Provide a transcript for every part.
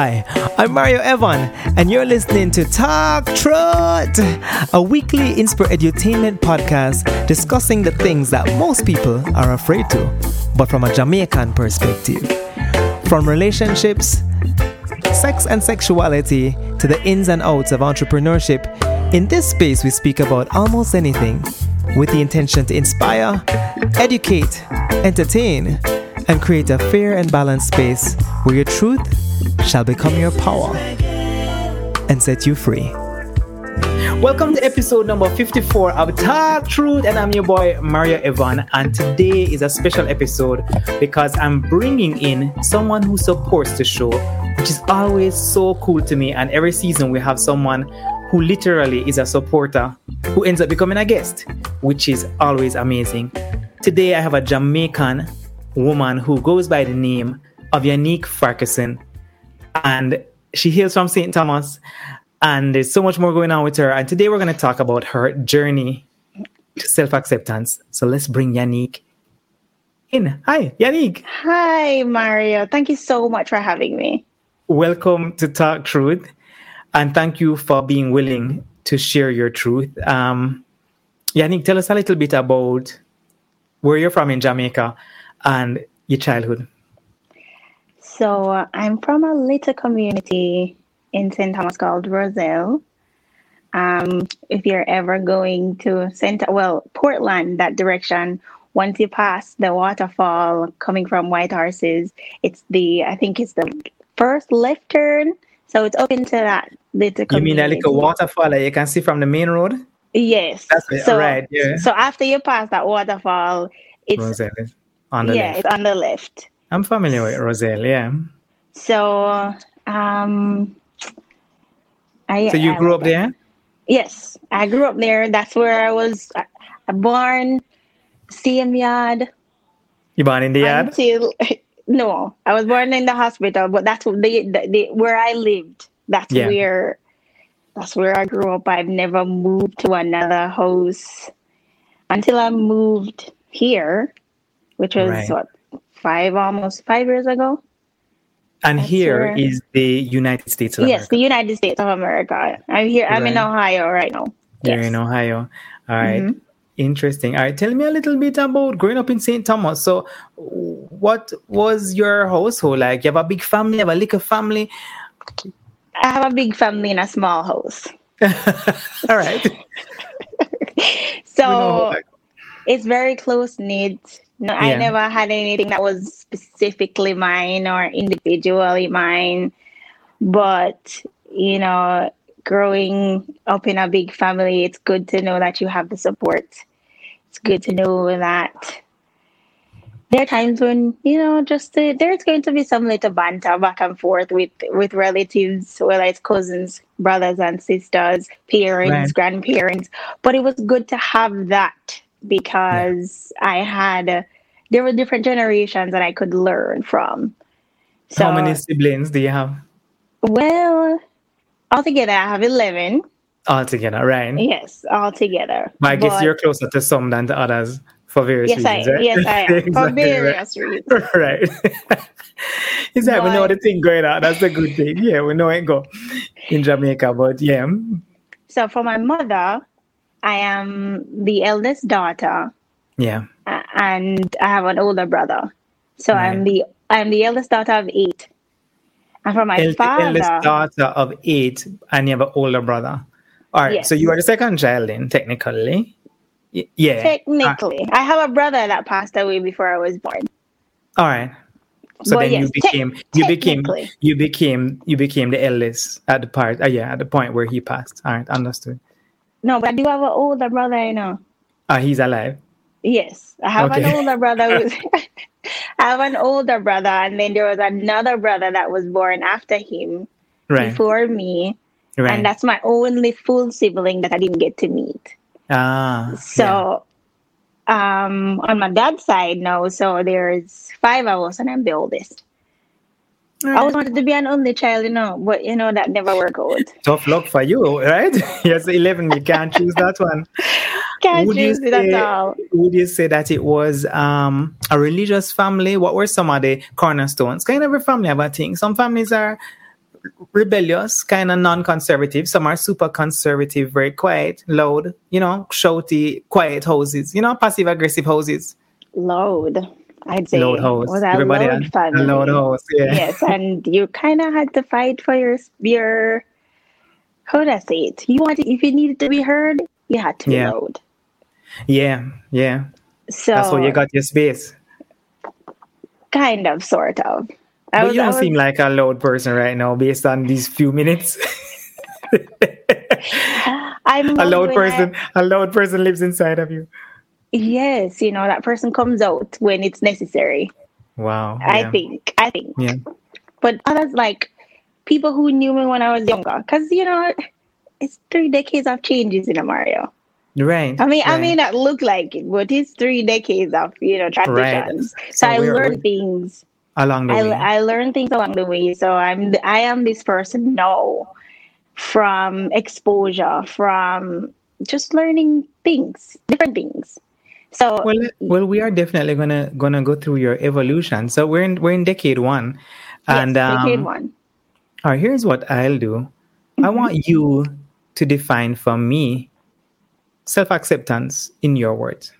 Hi, I'm Mario Evan, and you're listening to Talk Truth, a weekly inspire edutainment podcast discussing the things that most people are afraid to, but from a Jamaican perspective. From relationships, sex and sexuality, to the ins and outs of entrepreneurship, in this space we speak about almost anything with the intention to inspire, educate, entertain, and create a fair and balanced space where your truth shall become your power and set you free. Welcome to episode number 54 of Talk Truth, and I'm your boy Mario Evan. And today is a special episode because I'm bringing in someone who supports the show, which is always so cool to me. And every season we have someone who literally is a supporter who ends up becoming a guest, which is always amazing. Today I have a Jamaican woman who goes by the name of Yannick Farquharson. And she hails from St. Thomas. And there's so much more going on with her. And today we're going to talk about her journey to self acceptance. So let's bring Yannick in. Hi, Yannick. Hi, Mario. Thank you so much for having me. Welcome to Talk Truth. And thank you for being willing to share your truth. Um, Yannick, tell us a little bit about where you're from in Jamaica and your childhood. So uh, I'm from a little community in St. Thomas called Roselle. Um, if you're ever going to St. well, Portland, that direction, once you pass the waterfall coming from White Horses, it's the I think it's the first left turn. So it's open to that little You mean that little waterfall that you can see from the main road? Yes. That's it. So, right. Yeah. So after you pass that waterfall, it's Roselle on the yeah, left. it's on the left. I'm familiar with Roselle. Yeah. So um I So you grew up there? Yes, I grew up there. That's where I was uh, born. Same yard You born in the yard? until no, I was born in the hospital, but that's the, the where I lived. That's Yeah. where that's where I grew up. I've never moved to another house until I moved here, which was Right. what five almost five years ago. And That's here where- is the United States of Yes, America. the United States of America. I'm here. I'm in Ohio right now. You're Yes. in Ohio. All right. Mhm. Interesting. All right. Tell me a little bit about growing up in St. Thomas. So, what was your household like? You have a big family, you have a little family. I have a big family in a small house. All right. So We know how- it's very close knit. No, I never had anything that was specifically mine or individually mine. But, you know, growing up in a big family, it's good to know that you have the support. It's good to know that there are times when, you know, just uh, there's going to be some little banter back and forth with, with relatives, whether it's cousins, brothers and sisters, parents, Right. grandparents. But it was good to have that because I had there were different generations that I could learn from. So How many siblings do you have well altogether I have eleven. altogether? Right. Yes, altogether. But I guess But- you're closer to some than to others for various yes, I reasons, right? yes I am for Exactly right. various reasons. right. it's like we know the thing going on. That's the good thing. Yeah, we know it go in Jamaica, but yeah. So for my mother, I am the eldest daughter, Yeah. and I have an older brother. So I'm the I'm the eldest daughter of eight. And for my El- father, eldest daughter of eight, and you have an older brother. All right, so you are the second child, then technically. Y- yeah. technically, I have a brother that passed away before I was born. All right. So then you yes, te- became you became you became you became the eldest at the part. Uh, yeah, at the point where he passed. All right, understood. No, but I do have an older brother, you know. Uh, he's alive. Yes, I have Okay. an older brother. Who's, I have an older brother, and then there was another brother that was born after him Right. before me, right. and that's my only full sibling that I didn't get to meet. ah. So, um, on my dad's side now, so there's five of us, and I'm the oldest. Yeah. I always wanted to be an only child, you know, but you know that never worked out. Tough luck for you, right? yes, eleven. You can't choose that one. Can't Would you choose it at say- all. Would you say that it was um, a religious family? What were some of the cornerstones? Kind of every family have a thing. Some families are rebellious, kind of non-conservative. Some are super conservative, very quiet, loud, you know, shouty, quiet houses, you know, passive-aggressive houses. Loud. I'd say Loud house. was a Everybody loud had family. a loud house, yeah. Yes, and you kind of had to fight for your your. How would I say it? You wanted if you needed to be heard, you had to be Yeah. loud. Yeah, yeah. So That's where you got your space. kind of, sort of. I But was, you don't was- seem like a loud person right now based on these few minutes. I'm a loud person a loud person lives inside of you. Yes, you know that person comes out when it's necessary. Wow. I yeah. think. I think. Yeah. But others like people who knew me when I was younger, because you know it's three decades of changes in a Mario. Right. I mean, I right. may not look like it, but it's three decades of you know transitions. So, So I learned things. along the I, way. I learned things along the way. So I'm I am this person now from exposure, from just learning things, different things. So well, well, we are definitely gonna gonna go through your evolution. So we're in we're in decade one, and yes, decade um, one. all right, here's what I'll do. I Mm-hmm. want you to define for me self acceptance in your words.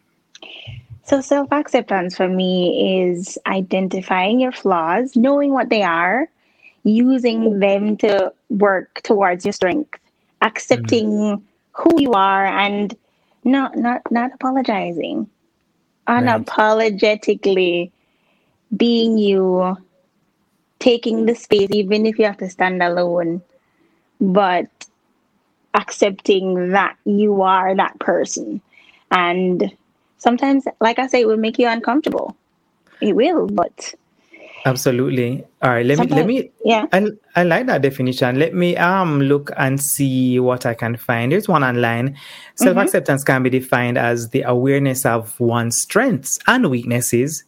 So self acceptance for me is identifying your flaws, knowing what they are, using them to work towards your strength, accepting who you are and not not not apologizing. Unapologetically being you, taking the space even if you have to stand alone, but accepting that you are that person. And sometimes, like I say, it will make you uncomfortable. It will, but Absolutely. All right. Let me let me. yeah. I I like that definition. Let me um look and see what I can find. There's one online. Self acceptance can be defined as the awareness of one's strengths and weaknesses,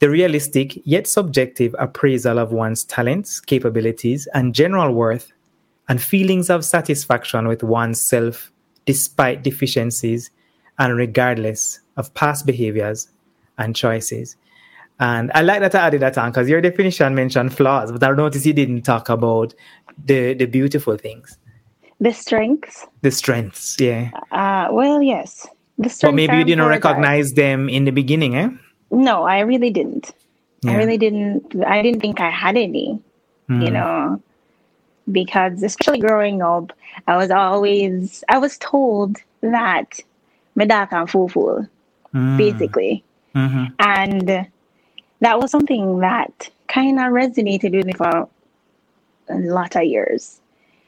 the realistic yet subjective appraisal of one's talents, capabilities, and general worth, and feelings of satisfaction with oneself despite deficiencies and regardless of past behaviors and choices. And I like that I added that on because your definition mentioned flaws, but I noticed you didn't talk about the the beautiful things, the strengths. the strengths. Yeah, Uh, well, yes, the strengths. but maybe you didn't recognize them in the beginning, eh? No, I really didn't. I really didn't. I didn't think I had any. You Mm. know, because especially growing up, I was always I was told that my dark and full Mm. basically, Mhm. and that was something that kind of resonated with me for a lot of years.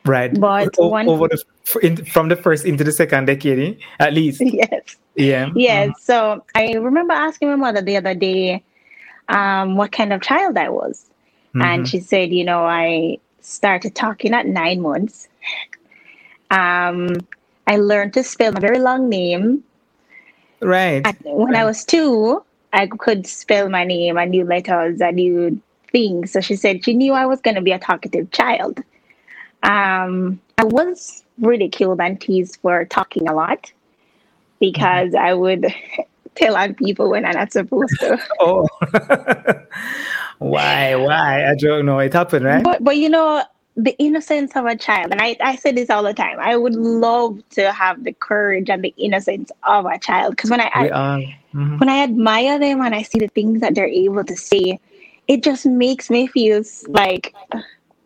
Right, But O- one- over the in, from the first into the second decade, at least. yes. Yeah. Yes. So I remember asking my mother the other day um, what kind of child I was. And she said, you know, I started talking at nine months. Um, I learned to spell my very long name. Right. At, when I was two, I could spell my name. I knew letters. I knew things. So she said she knew I was going to be a talkative child. Um, I was ridiculed and teased for talking a lot because I would tell on people when I'm not supposed to. Oh. why? Why? I don't know. It happened, right? But but you know the innocence of a child, and I I say this all the time. I would love to have the courage and the innocence of a child because when I, we I mhm. when I admire them and I see the things that they're able to say, it just makes me feel like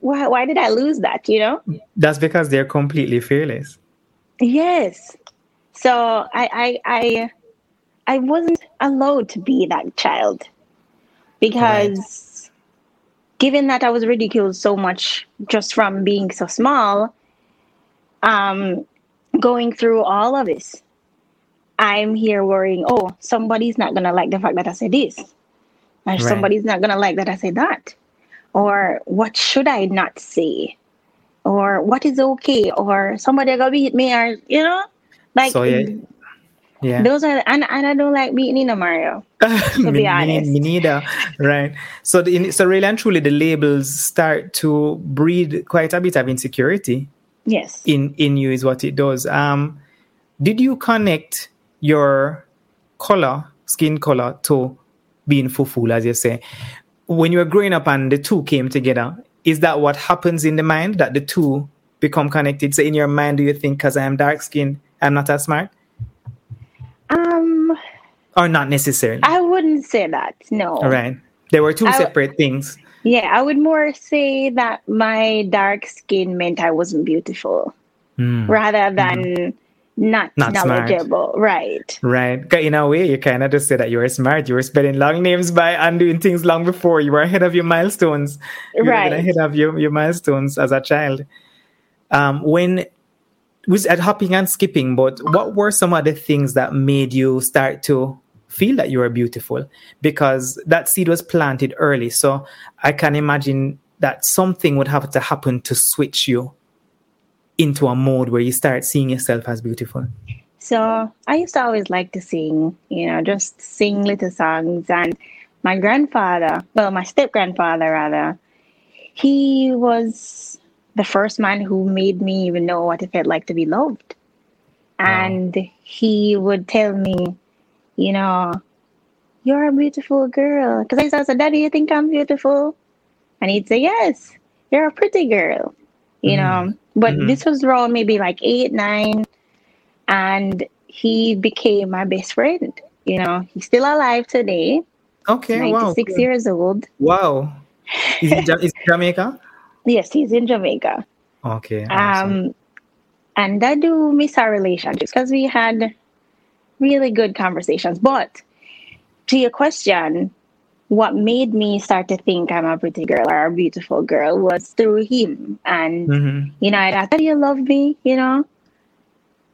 why why did I lose that? You know? That's because they're completely fearless. Yes. So I I I I wasn't allowed to be that child because given that I was ridiculed so much just from being so small, um, going through all of this, I'm here worrying, oh, somebody's not gonna like the fact that I said this. Or Right. somebody's not gonna like that I said that. Or what should I not say? Or what is okay? Or somebody gonna beat me or you know? Like So yeah. Yeah. those are and, and I don't like beating in a Mario. me, be honest. me neither. Right. So, the, so really and truly, the labels start to breed quite a bit of insecurity Yes. in in you. Is what it does. Um, did you connect your color, skin color, to being fufu, as you say? When you were growing up and the two came together, is that what happens in the mind that the two become connected? So in your mind, do you think because I am dark skinned, I'm not as smart? Um, or not necessarily? I wouldn't say that. No. All right. There were two I, separate things. Yeah, I would more say that my dark skin meant I wasn't beautiful Mm. rather than Mm-hmm. Not, Not smart. knowledgeable. Right. Right. 'Cause In a way, you kind of just say that you were smart. You were spelling long names by undoing things long before. You were ahead of your milestones. You were Right. ahead of your, your milestones as a child. Um, when was at hopping and skipping, but what were some of the things that made you start to feel that you were beautiful? Because that seed was planted early. So I can imagine that something would have to happen to switch you into a mode where you start seeing yourself as beautiful. So I used to always like to sing, you know, just sing little songs. And my grandfather, well, my step grandfather rather, he was the first man who made me even know what it felt like to be loved. And he would tell me, you know, you're a beautiful girl. Because I used to say, Daddy, you think I'm beautiful? And he'd say, Yes, you're a pretty girl, you know. But Mhm. this was around maybe like eight, nine and he became my best friend. You know, he's still alive today, Okay, wow. 96 cool. years old. Wow. Is Ja- is Jamaica? Yes, he's in Jamaica. Okay. awesome. Um, and I do miss our relationships because we had really good conversations. But to your question, what made me start to think I'm a pretty girl or a beautiful girl was through him. And, Mhm. you know, I thought ask, "Do you love me? You know?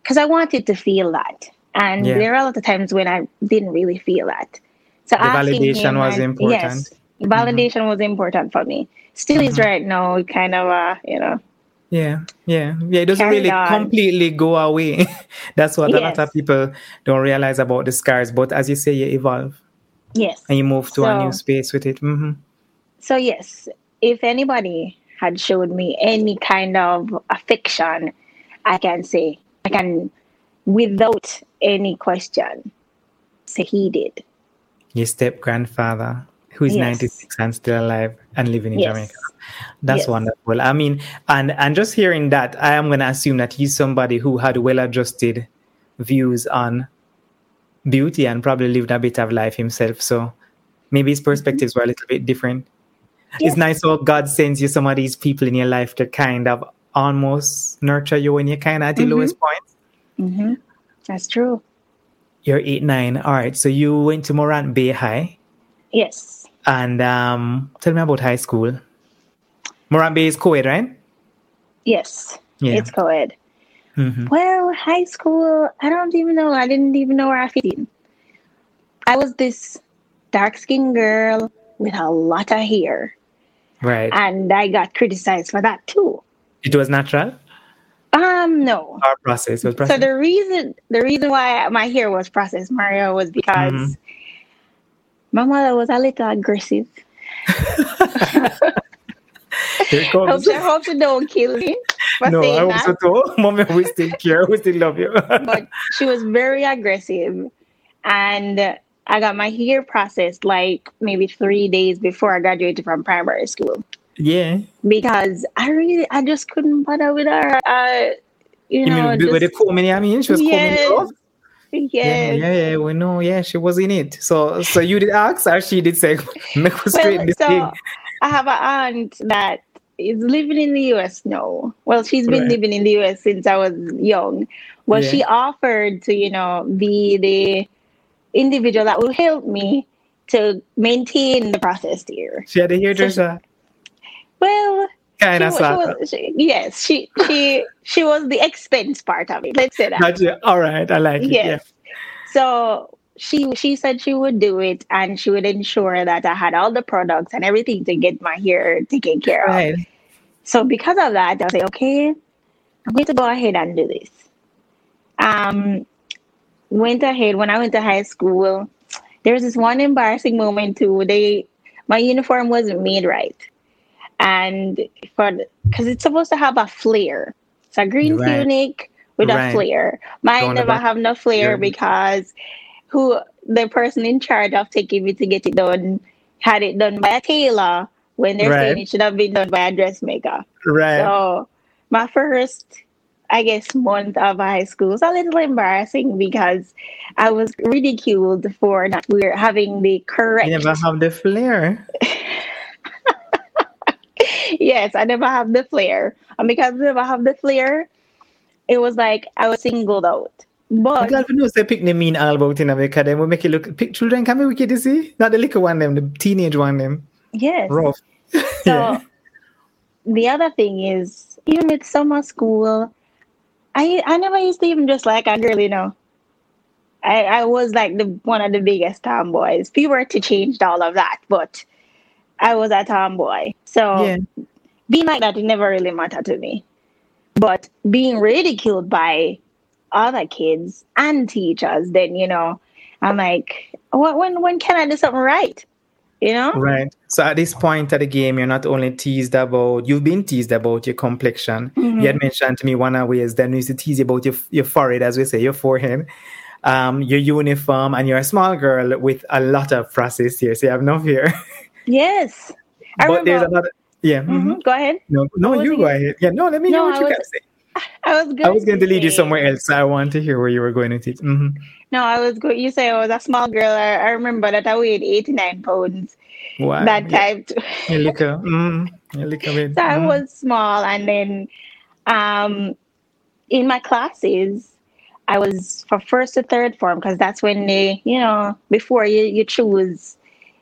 Because I wanted to feel that. And Yeah. there are a lot of times when I didn't really feel that. So validation was and- important. Yes, validation was important for me. Still is Mhm. right now, kind of, uh, you know. Yeah, yeah, yeah. It doesn't really on. completely go away. That's what a lot of people don't realize about the scars. But as you say, you evolve Yes. and you move to a new space with it. hmm So yes, if anybody had showed me any kind of affection, I can say I can, without any question, say he did. Your step grandfather, who is Yes. 96 and still alive and living in Yes. Jamaica. That's Yes. wonderful. I mean, and and just hearing that, I am going to assume that he's somebody who had well-adjusted views on beauty and probably lived a bit of life himself. So maybe his perspectives were a little bit different. Yes. It's nice how God sends you some of these people in your life to kind of almost nurture you when you're kind of at the Mhm. lowest point. hmm That's true. You're eight, nine. All right. So you went to Morant Bay High. Yes. And um, tell me about high school. Morant Bay is co-ed, right? Yes. Yeah. It's co-ed. Mhm. Well, high school, I don't even know. I didn't even know where I fit in. I was this dark skinned girl with a lot of hair. Right. And I got criticized for that too. it was natural. Um, no. Our process was processed. So the reason the reason why my hair was processed, Mario, was because Mhm. my mother was a little aggressive. Here it Hope comes. she, hope she don't kill me No, I hope that. too. Mommy, we still care. We still love you. But she was very aggressive, and I got my hair processed like maybe three days before I graduated from primary school yeah. because I really I just couldn't bother with her. Uh, you You know, mean with the combing? I mean, she was Yes. combing off. yes. Yeah, yeah, yeah. We know. Yeah, she was in it. So, so you did ask, or she did say, "Make straight this so thing." I have an aunt that is living in the US now. Well, she's been Right. living in the US since I was young. Well, Yeah. she offered to, you know, be the individual that will help me to maintain the process here. She had a hairdresser. Well, Kind she, of wa- she was, she, yes, she she she was the expense part of it. Let's say that. Gotcha. All right, I like it. Yes. So she she said she would do it and she would ensure that I had all the products and everything to get my hair taken care Yeah. of. So because of that, I was like, okay, I'm going to go ahead and do this. Um, went ahead when I went to high school. There was this one embarrassing moment too. They my uniform wasn't made right, and for because it's supposed to have a flare. It's a green Right. tunic with Right. a flare. Mine Go on the never have no flare because who the person in charge of taking me to get it done had it done by a tailor when they're Right. saying it should have been done by a dressmaker. Right. So my first, I guess, month of high school was a little embarrassing because I was ridiculed for not we're having the correct. you never have the flair. yes, I never have the flair, and because I never have the flair, it was like I was singled out. But glad we know say pick the mean about in America. Then we make it look pick children can be wicked to see. Not the little one them, the teenage one them. yes, Rough. So Yeah. the other thing is, even with summer school, I I never used to even just like a girl, you know. I, I was like the one of the biggest tomboys. We were to changed all of that, but I was a tomboy. So Yeah. being like that, it never really mattered to me. But being ridiculed by other kids and teachers, then you know, I'm like, when when when can I do something right? You know? Right. So at this point of the game, you're not only teased about, you've been teased about your complexion. Mhm. You had mentioned to me one of the ways then we used to tease you about your, your forehead, as we say, your forehead, um, your uniform, and you're a small girl with a lot of process here. So you have no fear. Yes. I but there's another, yeah. mhm. Mhm, Go ahead. No, no, you go ahead. Yeah, no, let me No, hear what I you was- to say. I was going I was going to lead you somewhere else. I want to hear where you were going with it. hmm No, I was going. You say I was a small girl. I, I remember that I weighed eighty nine pounds Wow. that time. too. You look mm, look a so I mm. was small, and then um, in my classes, I was for first to third form because that's when they, you know, before you you choose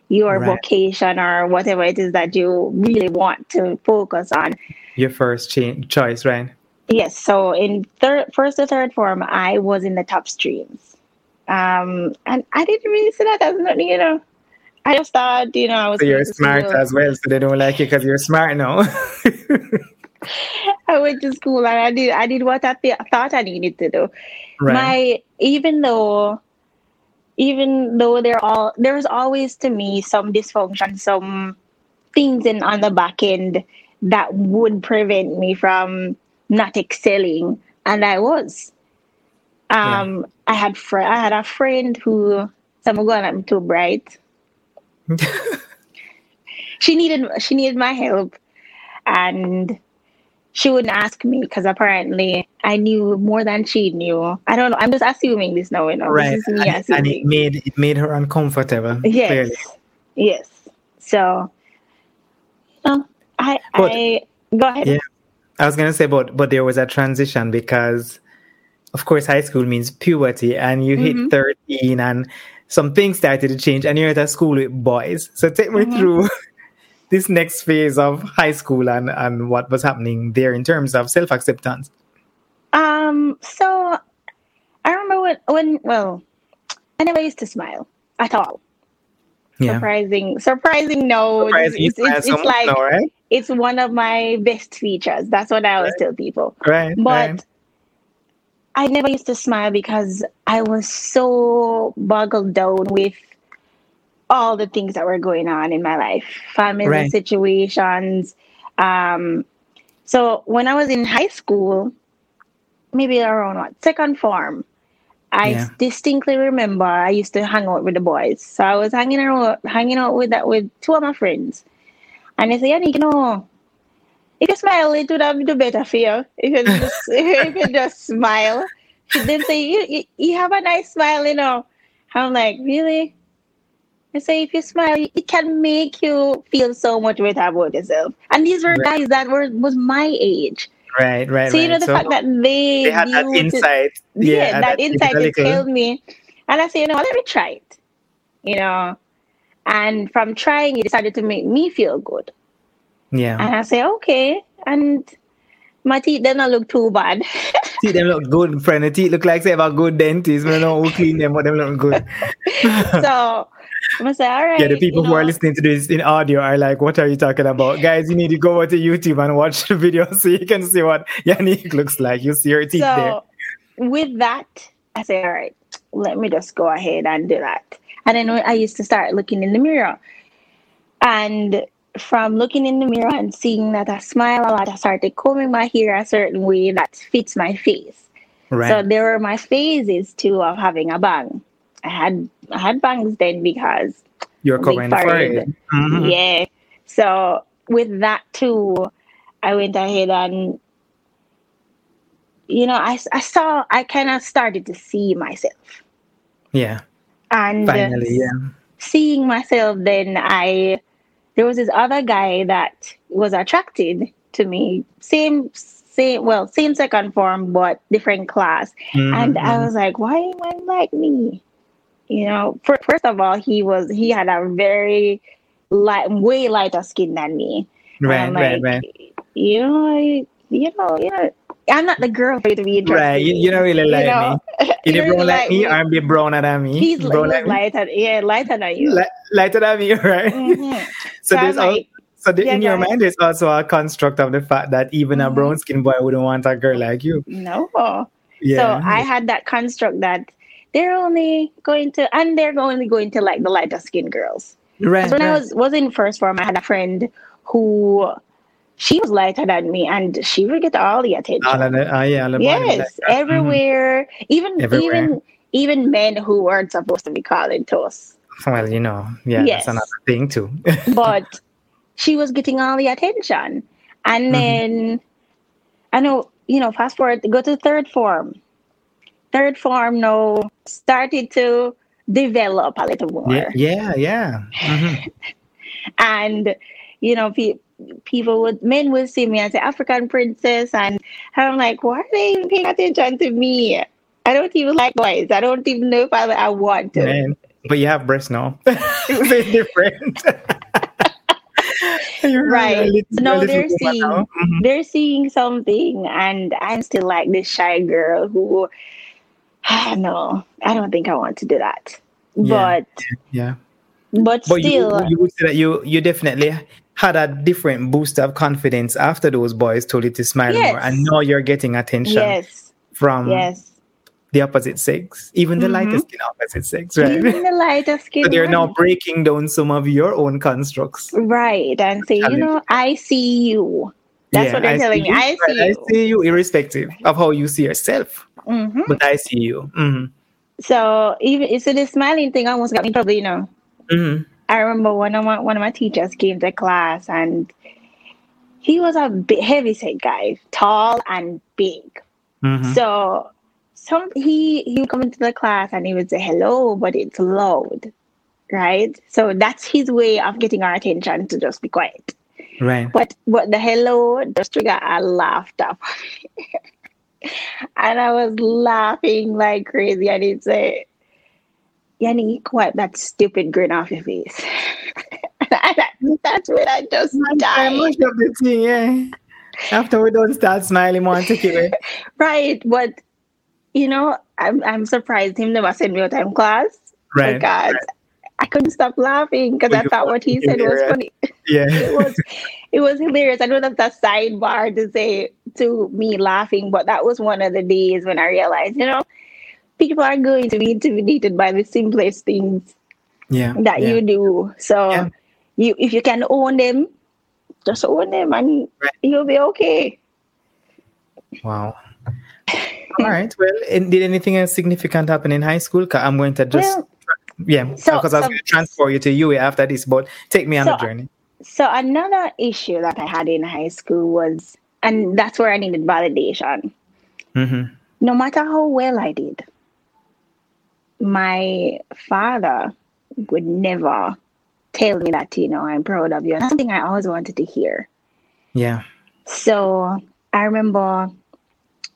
your Right. vocation or whatever it is that you really want to focus on. your first choice, right? Yes. So in third, first to third form, I was in the top streams, um, and I didn't really see that as nothing. You know, I just thought, you know, I was. So you're smart school. as well, so they don't like you because you're smart now. I went to school and I did. I did what I th- thought I needed to do. right. My even though, even though there all there's always to me some dysfunction, some things in on the back end that would prevent me from not excelling, and I was. Um, I had fr- I had a friend who some going I'm too bright. She needed she needed my help, and she wouldn't ask me because apparently I knew more than she knew. I don't know. I'm just assuming this now. You know, right. this is me And, and it made it made her uncomfortable. Yes. Clearly. Yes. So, I, But- I go ahead. Yeah. I was gonna say, but but there was a transition because, of course, high school means puberty, and you Mhm. hit thirteen, and some things started to change, and you're at a school with boys. So take me Mhm. through this next phase of high school and and what was happening there in terms of self acceptance. Um. So, I remember when when well, I never used to smile at all. Yeah. Surprising, surprising. No, Surprising it's, it's, it's, it's like now, right? It's one of my best features. That's what I always tell people. Right. But right. I never used to smile because I was so boggled down with all the things that were going on in my life, family Right. situations. Um, so when I was in high school, maybe around what second form, I Yeah. distinctly remember I used to hang out with the boys. So I was hanging out, hanging out with that with two of my friends, and they say, "Yannick, you know, if you smile, it would have do better for you. If you just if you just smile." They say, you, you, "You have a nice smile, you know." I'm like, "Really?" I say, "If you smile, it can make you feel so much better about yourself." And these were Right. guys that were was my age. Right. Right. so you know the So fact that they they had that to- insight. yeah, and that insight little- to tell me. And I say, you know, let me try it. You know, and from trying, he decided to make me feel good. Yeah. And I say, okay. And my teeth did not look too bad. teeth them look good, friend. The teeth look like they have a good dentist. We know who clean them, but them look good. so I'm gonna say, all right. yeah, the people who are listening to this in audio are like, "What are you talking about, guys? You need to go over to YouTube and watch the video so you can see what Yannick looks like. You see her teeth there. So with that, I say, all right, let me just go ahead and do that. And then I used to start looking in the mirror. And from looking in the mirror and seeing that I smile a lot, I started combing my hair a certain way that fits my face. Right. So there were my phases too of having a bang. I had I had bangs then because You're covering the forehead. Mhm. yeah. So with that too, I went ahead and you know, I, I saw I kind of started to see myself. Yeah. And Finally, yeah. seeing myself then I there was this other guy that was attracted to me. Same same well, same second form but different class. Mhm, And I mhm. was like, why am I like me? You know, fir- first of all, he was he had a very light, way lighter skin than me. Right, I'm right, right. You know, I- you know, you know, I'm not the girl for you to be interested. Right. You, you don't really like know? me. You You don't like like me I'm be browner than me. He's, brown he's like me. lighter, yeah, lighter than you. Li- lighter than me, right? Mhm. So So there's like, so the, yeah, in your guys. mind there's also a construct of the fact that even a Mhm. brown skin boy wouldn't want a girl like you. no. Yeah. So I had that construct that they're only going to, and they're only going to like the lighter skin girls. right, So when I was was in first form, I had a friend who she was lighter than me, and she would get all the attention. all the, uh, yeah, the yes. Mhm. everywhere. Even Everywhere. even even men who weren't supposed to be calling to us, Well, you know, yeah, Yes. that's another thing too. but she was getting all the attention. And Mhm. then I know, you know, fast forward, go to third form. Third form now started to develop a little more. yeah, yeah, yeah. Mhm. and you know pe- people would men would see me as an african princess and i'm like why are they even paying attention to me i don't even like boys i don't even know if i, I want to Man, but you have breasts now. it's different. Right. little- No, they're seeing-. Mhm. they're seeing something and i'm still like this shy girl who no i don't think i want to do that Yeah. but Yeah. but, But still you, you would say that you you definitely had a different boost of confidence after those boys told you to smile more, Yes. and now you're getting attention yes from yes the opposite sex, even the Mhm. lightest skin opposite sex, right? even the lighter skin so they're now breaking down some of your own constructs. right and say you know i see you that's Yeah, what they're I telling me you, i see I you see you, irrespective of how you see yourself, hmm but I see you. hmm So even so, the smiling thing almost got me trouble. You know, hmm I remember one of my one of my teachers came to class and he was a big, heavy set guy, tall and big. hmm So some he he would come into the class and he would say hello, but it's loud, right? So that's his way of getting our attention to just be quiet. Right. But but the hello just trigger a laughter. and I was laughing like crazy. And he'd say, Yanni, wipe that stupid grin off your face. that's when I just died. mush up the thing, yeah. After we don't start smiling, to take it away. Right. But you know, I'm I'm surprised him never sent me out time class. Right. Because I couldn't stop laughing because I thought what he said was funny. Yeah. it was it was hilarious. I know that's a sidebar to say to me laughing, but that was one of the days when I realized, you know, people are going to be intimidated by the simplest things Yeah. that yeah. you do. So Yeah. you if you can own them, just own them and Right. you'll be okay. Wow. All right. Well, and did anything else significant happen in high school? 'Cause I'm going to just Well, yeah, so- because I was so- going to transfer you to UA after this, but take me on So- the journey. So another issue that I had in high school was and that's where I needed validation. hmm no matter how well I did, my father would never tell me that, you know, I'm proud of you. And that's something I always wanted to hear. Yeah. So I remember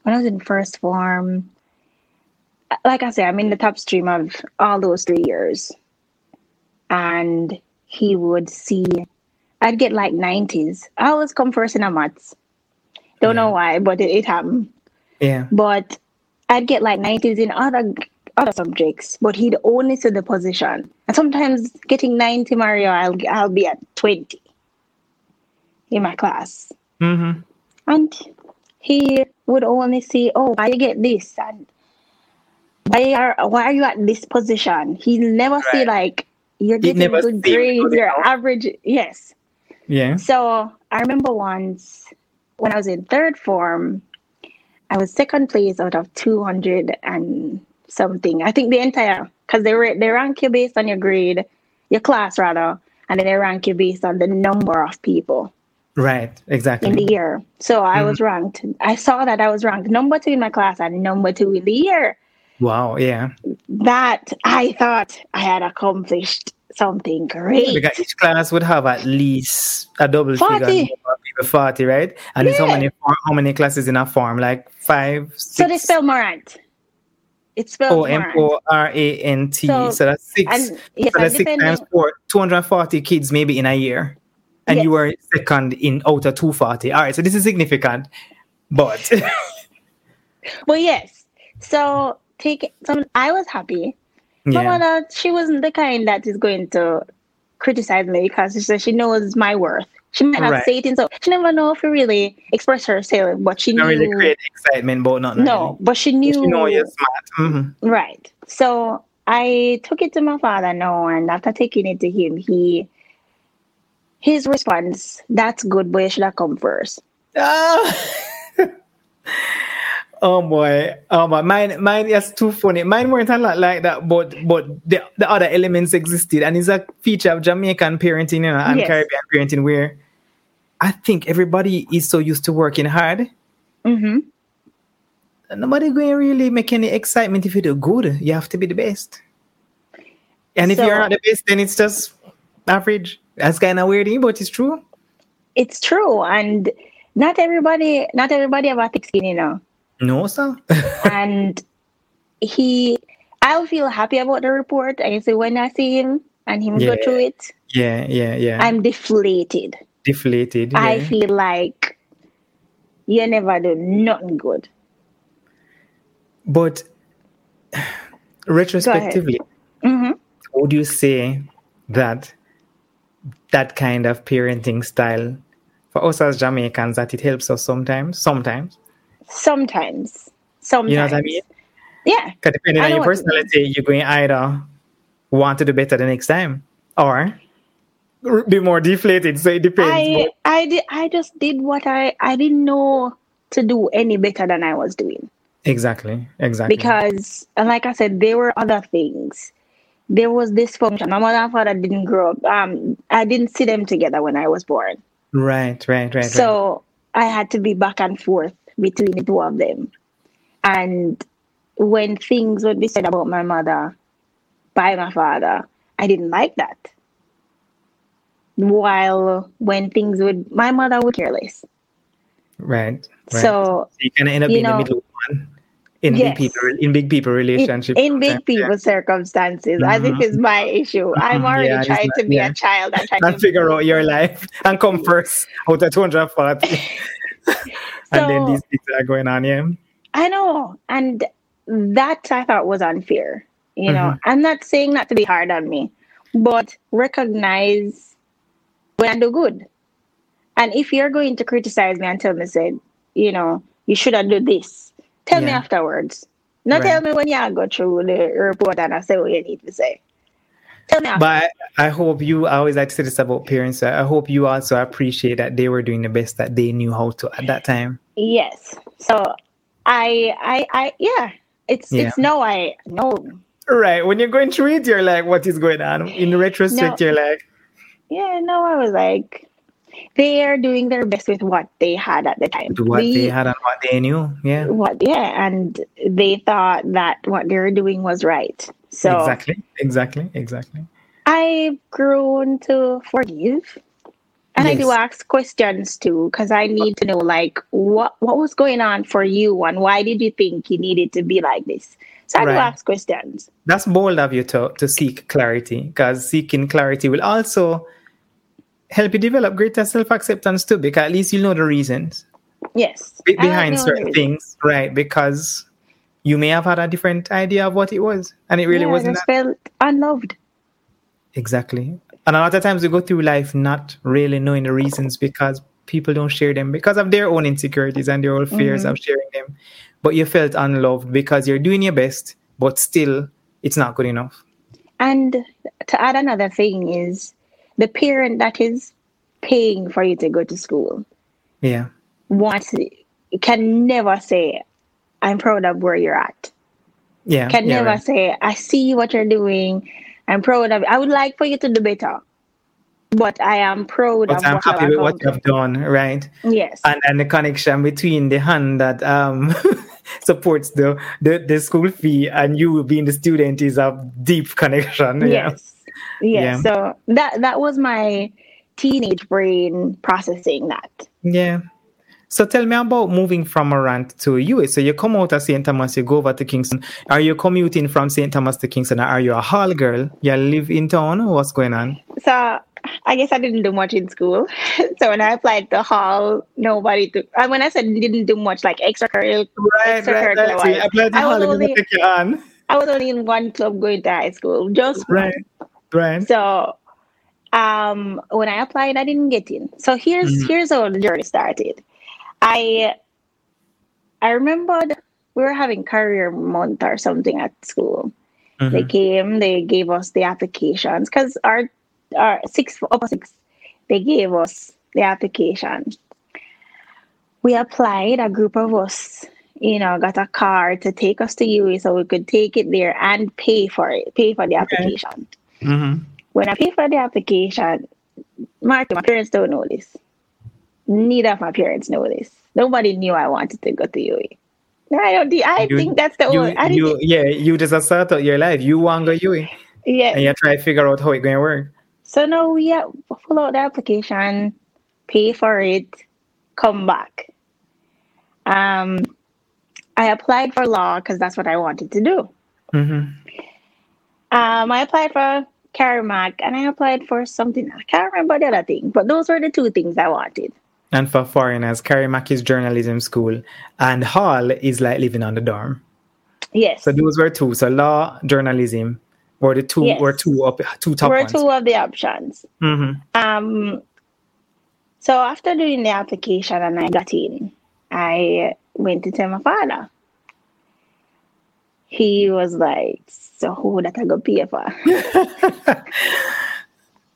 when I was in first form, like I said, I'm in the top stream of all those three years. And he would see, I'd get like 90s. I always come first in a maths. Don't know why, but it, it happened Yeah. but I'd get like 90s in other other subjects, but he'd only see the position. And sometimes getting 90 Mario, I'll I'll be at 20 in my class. hmm And he would only see, oh, why you get this and why are why are you at this position? He never see Right. like you're getting good grades, you're average. Yes. Yeah. So I remember once when I was in third form, I was second place out of 200 and something. I think the entire, because they, ra- they rank you based on your grade, your class rather, and then they rank you based on the number of people Right, exactly. in the year. So I mm-hmm. was ranked. I saw that I was ranked number two in my class and number two in the year. Wow, yeah. That I thought I had accomplished something great. Because each class would have at least a double figure 40. number of people, 40, right? And it's how many how many classes in a form? Like five, six. So they spell Morant. It's spelled O M. O R A N T. So- So that's six. And yes, so that's six times four, 240 kids maybe in a year. And you were second in out of 240. All right, so this is significant. But well, yes. So take some. I was happy. My yeah, mother, she wasn't the kind that is going to criticize me because she she knows my worth. She might not Right. say it in so she never know if she really express herself, but she knew not really create excitement, but not no, but she knew You know you're smart. hmm right. So I took it to my father now, and after taking it to him, he his response, that's good, but you should have come first. Ah. oh boy, oh boy, mine, mine is too funny. Mine weren't a lot like that, but but the, the other elements existed, and it's a feature of Jamaican parenting you know, and Yes. Caribbean parenting where I think everybody is so used to working hard. hmm Nobody going to really make any excitement if you do good. You have to be the best, and if So- you're not the best, then it's just average. That's kind of weird, but it's true. It's true, and not everybody, not everybody have a thick skin, you know. No, sir. and he I'll feel happy about the report. I say when I see him and him go Yeah. through it, yeah, yeah, yeah. I'm deflated. Deflated. I feel like you never do nothing good. But retrospectively, hmm would you say that that kind of parenting style for us as Jamaicans that it helps us sometimes? Sometimes, Sometimes. Sometimes. you know what I mean? Yeah. Because depending on your you personality, you're going either want to do better the next time or be more deflated. So it depends. I I did I just did what I I didn't know to do any better than I was doing. Exactly, exactly. because and like I said, there were other things. There was dysfunction. My mother and father didn't grow up. Um, I didn't see them together when I was born. right, right, right. right. So I had to be back and forth between the two of them. And when things would be said about my mother by my father, I didn't like that. While when things would, my mother would care less. right, right. So you kind of end up being the middle one in Yes. big people in big people in, relationships. in big sometimes, yeah. people circumstances, as if Mhm. it's my issue. I'm already Yeah, trying not- to be yeah. a child and trying and to figure out your life and come first out of 240. and then these things are going on, yeah. I know. And that I thought was unfair. You know, Mm-hmm. I'm not saying that to be hard on me, but recognize when I do good. And if you're going to criticize me and tell me, said, you know, you should have done this, tell me afterwards. Not Right. tell me when you go through the report and I say what you need to say. Tell me. But I hope you, I always like to say this about parents. I hope you also appreciate that they were doing the best that they knew how to at that time. Yes. So I I I yeah. It's Yeah. it's no I no Right. When you're going through it, you're like, what is going on? In retrospect, No. you're like, yeah, no, I was like they are doing their best with what they had at the time. what We- they had and what they knew. Yeah. what yeah, and they thought that what they were doing was right. So Exactly. Exactly. Exactly. I've grown to forgive. And I do ask questions too, because I need to know like what what was going on for you and why did you think you needed to be like this? So I do ask questions. That's bold of you to, to seek clarity because seeking clarity will also help you develop greater self acceptance too, because at least you know the reasons Yes. be- behind certain things, right? Because you may have had a different idea of what it was, and it really yeah, wasn't just that. felt unloved. Exactly. And a lot of times we go through life not really knowing the reasons because people don't share them because of their own insecurities and their own fears Mm-hmm. of sharing them. But you felt unloved because you're doing your best, but still it's not good enough. And to add another thing is the parent that is paying for you to go to school Yeah. wants can never say, I'm proud of where you're at. Yeah. Can yeah, never right. say, I see what you're doing. I'm proud of I would like for you to do better. but I am proud but of I'm what happy with what you've done, right? Yes. And and the connection between the hand that um supports the, the the school fee and you being the student is a deep connection. Yes. Yes. Yeah. So that that was my teenage brain processing that. Yeah. So tell me about moving from Morant to US. So you come out of St. Thomas, you go over to Kingston. Are you commuting from St. Thomas to Kingston? Are you a hall girl? You live in town? What's going on? So I guess I didn't do much in school. so when I applied to Hall, nobody took. And when I said didn't do much, like extracurricular, Right, right, right. So applied to I was hall, only- take you on. I was only in one club going to high school, just one. Right. So um when I applied, I didn't get in. So here's Mhm. here's how the journey started. I I remembered we were having career month or something at school. They Mhm. came, they gave us the applications because our our six upper six, they gave us the application. We applied, a group of us, you know, got a car to take us to UWI so we could take it there and pay for it, pay for the application. Mhm. When I pay for the application, Marty, my parents don't know this. Neither of my parents know this. Nobody knew I wanted to go to UWI. I don't. I You- think that's the You, only. I you, yeah, you just start your life. You want to go UWI yeah. and you try to figure out how it's going to work. So now we have fill out the application, pay for it, come back. Um, I applied for law because that's what I wanted to do. hmm Um, I applied for CARIMAC and I applied for something I can't remember the other thing, but those were the two things I wanted. And for foreigners, Carrie is journalism school, and Hall is like living on the dorm. Yes, So those were two. So law, journalism, were the two Yes. were two up two top were ones. two of the options. hmm Um, so after doing the application and I got in, I went to tell my father. He was like, "So who that I go pay for?"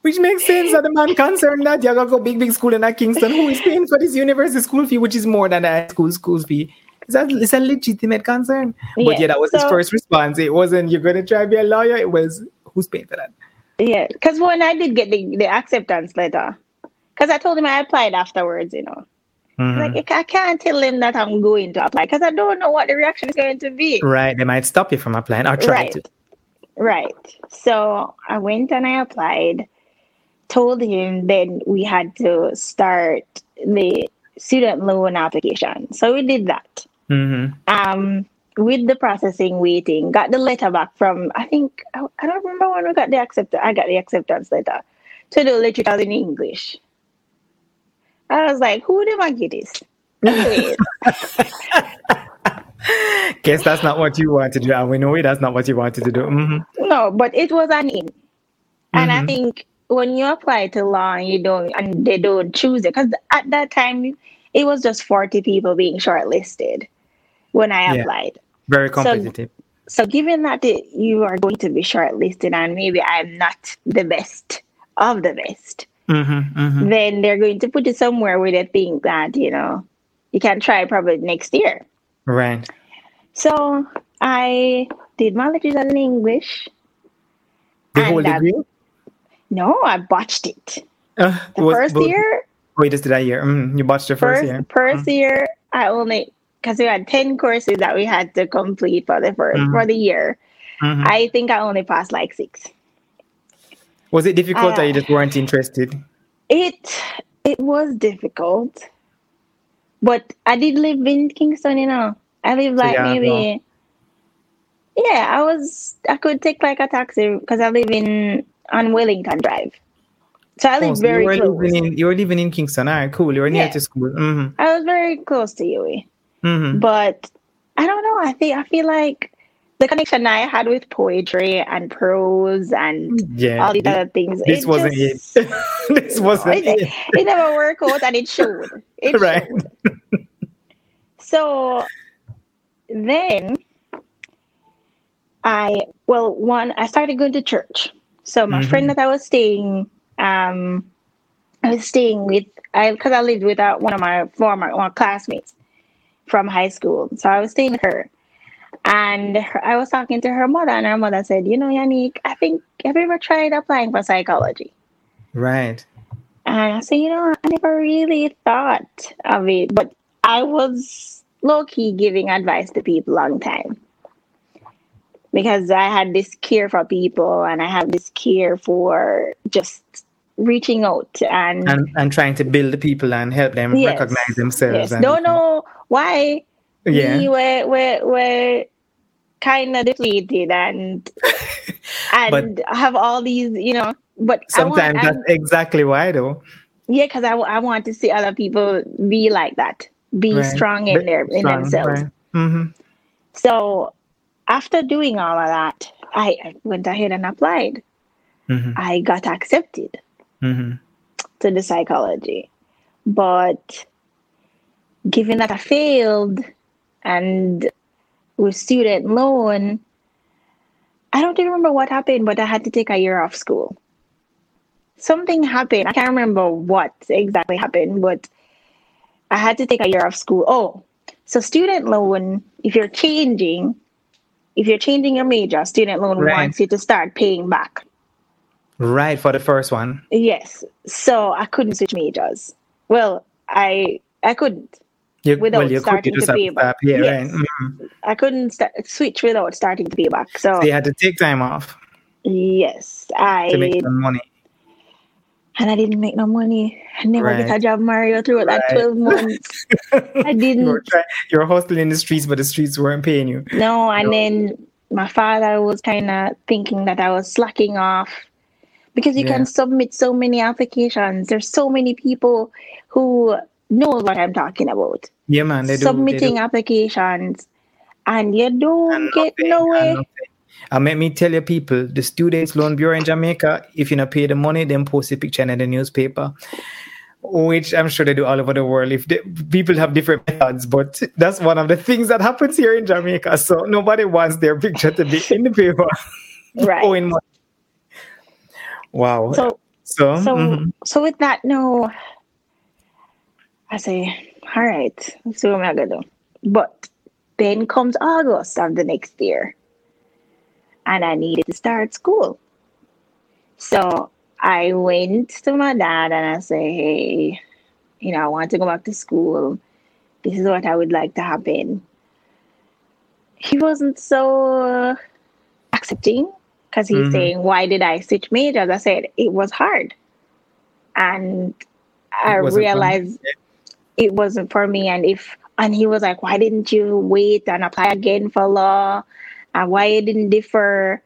Which makes sense that the man concerned that you gotta go big big school in at Kingston who is paying for this university school fee, which is more than a high school school fee. Is that it's a legitimate concern? but Yeah, yeah, that was his first response. It wasn't you're gonna try to be a lawyer. It was who's paying for that? yeah, because when I did get the, the acceptance letter, because I told him I applied afterwards, you know, Mhm. like I can't tell him that I'm going to apply because I don't know what the reaction is going to be. right, they might stop you from applying or try right. to. Right. So I went and I applied, told him then we had to start the student loan application. So we did that. hmm Um, with the processing waiting, got the letter back from I think I, don't remember when we got the accept I got the acceptance letter to do literature in English. I was like, who did I get this? Guess that's not what you wanted to do, and we know it. That's not what you wanted to do. hmm No, but it was an in. And I Mhm. think when you apply to law and you don't and they don't choose it, because at that time it was just 40 people being shortlisted when I Yeah. applied. Very competitive. So given that it, you are going to be shortlisted and maybe I'm not the best of the best, hmm hmm then they're going to put you somewhere where they think that, you know, you can try probably next year. Right. So I did my literature in English. The whole degree. No, I botched it. Uh, The was- first year, Wait, just did that year. Mm, you botched the first, first year. first year I only because we had ten courses that we had to complete for the 1st Mhm. for the year. Mhm. I think I only passed like six. Was it difficult or you Uh, just weren't interested? It it was difficult, but I did live in Kingston. You know, I live like yeah, maybe. Yeah, I was. I could take like a taxi because I live in on Wellington Drive, so I live Oh, so very you close. living in you were living in Kingston. All right, cool. You were near Yeah. to school. hmm I was very close to you. hmm but I don't know. I think I feel like the connection I had with poetry and prose and Yeah. all these other things. this it wasn't just- it. this wasn't it, it. it never worked out, and it showed. It Right. showed. So then I well one I started going to church. So my Mhm. friend that I was staying um I was staying with I because I lived with uh, one of my former one classmates from high school. So I was staying with her. And her, I was talking to her mother, and her mother said, "You know, Yannick, I think have you ever tried applying for psychology?" Right. And I said, you know, I never really thought of it, but I was low key giving advice to people long time because I had this care for people and I have this care for just reaching out and and, and trying to build the people and help them Yes. recognize themselves. yes, and, don't know why Yeah. we were were, were kind of depleted and and have all these, you know. But I want, Sometimes I- that's exactly why, though. yeah, because I, I want to see other people be like that, be Right. strong in their in strong, themselves. right. Mhm. So after doing all of that, I, went ahead and applied. Mhm. I got accepted Mhm. to the psychology. But given that I failed and with student loan, I don't even remember what happened, but I had to take a year off school. Something happened. I can't remember what exactly happened, but I had to take a year off school. Oh, so student loan, if you're changing, if you're changing your major, student loan Right. wants you to start paying back. Right for the first one. Yes. So I couldn't switch majors. Well, I I couldn't. You, Without well, you starting you just to have pay to back. start pay, Yes. right? Mhm. I couldn't sta switch without starting to pay back. So, So you had to take time off yes, I to make some money. and I didn't make no money. I never get a job, Mario, throughout that Right. twelve months. I you, were didn't. try, you were hustling in the streets, but the streets weren't paying you. No, and No. then my father was kind of thinking that I was slacking off because you Yeah. can submit so many applications. There's so many people who know what I'm talking about. Yeah, man. They do. submitting they do. applications and you don't And get nothing, nowhere. and. Let me tell you, people, the Students Loan Bureau in Jamaica, if you not pay the money, then post a picture in the newspaper, which I'm sure they do all over the world. If they, people have different methods, but that's one of the things that happens here in Jamaica. So nobody wants their picture to be in the paper Right. owing money. Wow. So So, so mhm. so with that no I say, all right, let's see what I'm gonna do. But then comes August of the next year. And I needed to start school. So I went to my dad and I say, hey, you know, I want to go back to school. This is what I would like to happen. He wasn't so accepting because he's Mhm. saying, why did I switch majors? I said, it was hard. And I It wasn't for me. realized it wasn't for me. And if, and he was like, why didn't you wait and apply again for law? And why didn't differ?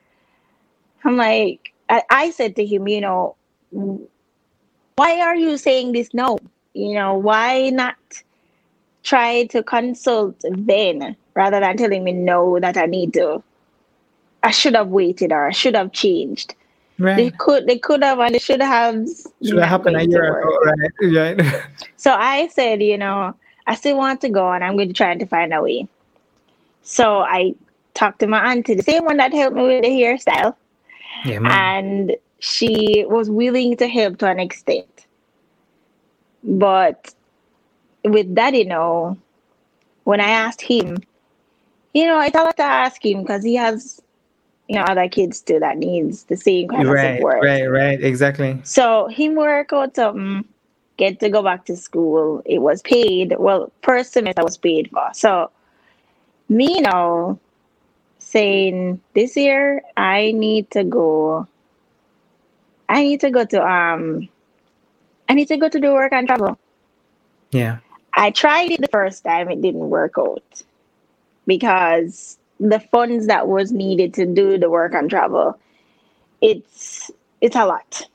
I'm like, I, I said to him, you know, why are you saying this no? You know, why not try to consult then rather than telling me no that I need to I should have waited or I should have changed. They could they could have and they should have Should have happened a year ago, right? Right. So I said, you know, I still want to go and I'm going to try to find a way. So I talked to my auntie, the same one that helped me with the hairstyle, yeah, and she was willing to help to an extent. But with that, you know, when I asked him, you know, it's a lot to ask him because he has, you know, other kids too that needs the same kind of right, support. right, right. Exactly. So him work out something, get to go back to school. It was paid. Well, first semester was paid for. So me now saying this year I need to go. I need to go to um. I need to go to do work and travel. Yeah. I tried it the first time. It didn't work out because the funds that was needed to do the work on travel, it's it's a lot,